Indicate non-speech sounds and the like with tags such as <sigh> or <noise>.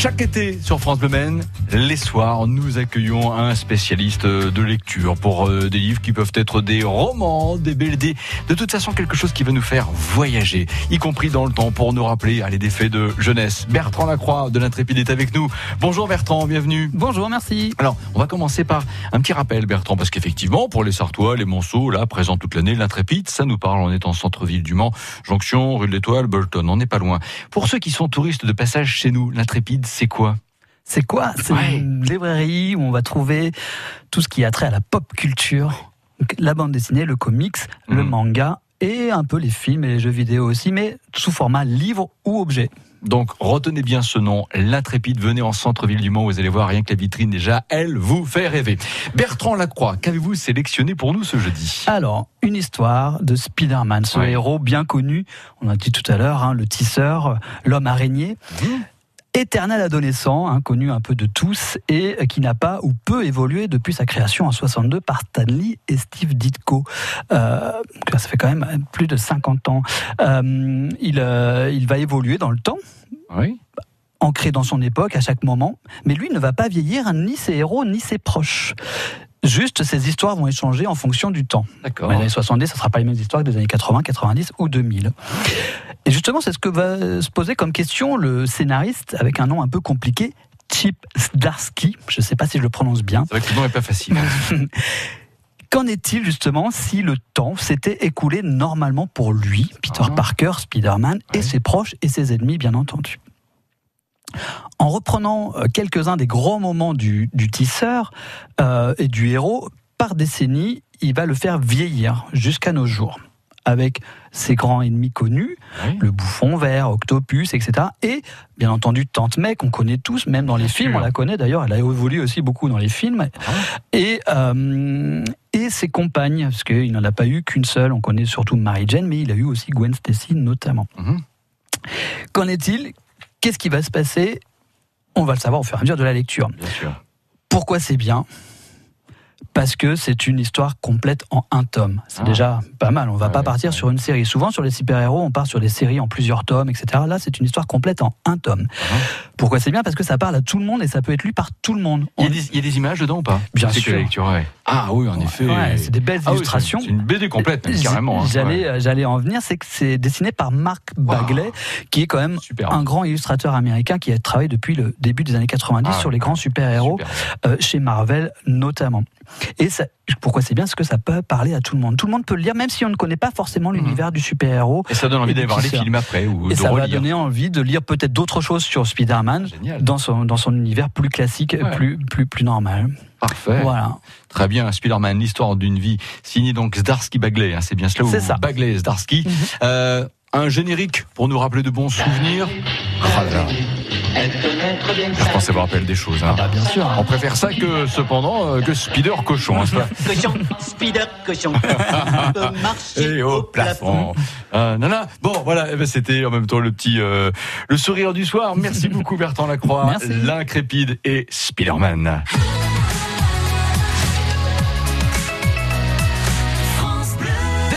Chaque été sur France Bleu Maine, les soirs, nous accueillons un spécialiste de lecture pour euh, des livres qui peuvent être des romans, des BD, de toute façon quelque chose qui va nous faire voyager, y compris dans le temps pour nous rappeler allez, des faits de jeunesse. Bertrand Lacroix de l'Intrépide est avec nous. Bonjour Bertrand, bienvenue. Bonjour, merci. Alors, on va commencer par un petit rappel Bertrand, parce qu'effectivement, pour les Sartois, les Monceaux, là, présents toute l'année, l'Intrépide, ça nous parle, on est en centre-ville du Mans, Jonction, rue de l'Étoile, Bolton, on n'est pas loin. Pour ceux qui sont touristes de passage chez nous, l'Intrépide, c'est quoi C'est quoi C'est Ouais. une librairie où on va trouver tout ce qui a trait à la pop culture, la bande dessinée, le comics, le Mhm. manga et un peu les films et les jeux vidéo aussi, mais sous format livre ou objet. Donc retenez bien ce nom, l'Intrépide. Venez en centre-ville du Mans, vous allez voir rien que la vitrine déjà, elle vous fait rêver. Bertrand Lacroix, qu'avez-vous sélectionné pour nous ce jeudi? Alors, une histoire de Spider-Man, ce Ouais. héros bien connu, on a dit tout à l'heure, hein, le tisseur, l'homme araignée. Mhm. Éternel adolescent, hein, connu un peu de tous, et qui n'a pas ou peu évolué depuis sa création en 62 par Stan Lee et Steve Ditko. Euh, ça fait quand même plus de 50 ans. Euh, il, euh, il va évoluer dans le temps, Oui. ancré dans son époque à chaque moment, mais lui ne va pas vieillir, ni ses héros, ni ses proches. Juste, ces histoires vont échanger en fonction du temps. D'accord. Dans les années 70, ça ne sera pas les mêmes histoires que des années 80, 90 ou 2000. Et justement, c'est ce que va se poser comme question le scénariste avec un nom un peu compliqué, Chip Zdarsky. Je ne sais pas si je le prononce bien. C'est vrai que le nom n'est pas facile. <laughs> Qu'en est-il justement si le temps s'était écoulé normalement pour lui, Peter Ah. Parker, Spider-Man, et ses proches et ses ennemis, bien entendu? En reprenant euh, quelques-uns des gros moments du, du tisseur euh, et du héros, par décennie, il va le faire vieillir jusqu'à nos jours, avec ses grands ennemis connus, Oui. le bouffon vert, Octopus, etc. Et bien entendu Tante May qu'on connaît tous, même dans les films, on la connaît d'ailleurs, elle a évolué aussi beaucoup dans les films. Et, euh, et ses compagnes, parce qu'il n'en a pas eu qu'une seule, on connaît surtout Mary Jane, mais il a eu aussi Gwen Stacy notamment. Mhm. Qu'en est-il? Qu'est-ce qui va se passer? On va le savoir au fur et à mesure de la lecture. Bien sûr. Pourquoi c'est bien? Parce que c'est une histoire complète en un tome. C'est Ah. déjà pas mal. On va Ouais, pas partir sur une série. Souvent sur les super-héros, on part sur des séries en plusieurs tomes, etc. Là, c'est une histoire complète en un tome. Ah. Pourquoi c'est bien? Parce que ça parle à tout le monde et ça peut être lu par tout le monde. Il y, On- a des, il y a des images dedans ou pas? Bien sûr. lecture, ouais. Ah oui, en effet. Ouais, c'est des belles Ah oui, illustrations. c'est une- BD complète, même, carrément. hein. J'allais, euh, j'allais en venir, c'est que c'est dessiné par Mark Bagley, qui est quand même Super. un grand illustrateur américain qui a travaillé depuis le début des années 90 Ah, sur les grands super-héros, Super. euh, chez Marvel notamment. Et ça, pourquoi c'est bien Parce que ça peut parler à tout le monde. Tout le monde peut le lire, même si on ne connaît pas forcément l'univers du super-héros. Et ça donne envie d'aller voir les films après ou Et de ça va relire. donner envie de lire peut-être d'autres choses sur Spider-Man Génial. dans son, dans son univers plus classique, Ouais. plus, plus, plus normal. Parfait. Voilà. Très bien, Spider-Man, l'histoire d'une vie, signé donc Zdarsky Bagley, hein, c'est bien cela C'est ça. Bagley, Zdarsky. Euh, un générique pour nous rappeler de bons souvenirs. Ah là là. Je pense avoir rappelle des choses. hein. Bah, bien sûr. On préfère ça que cependant euh, que Spider cochon. hein, c'est pas- <laughs> Cochon, spider, cochon. <laughs> Et au plafond. Euh, nana. Bon, voilà, eh ben, c'était en même temps le petit euh, le sourire du soir. Merci beaucoup Bertrand Lacroix, Merci. l'incrépide et Spider-Man.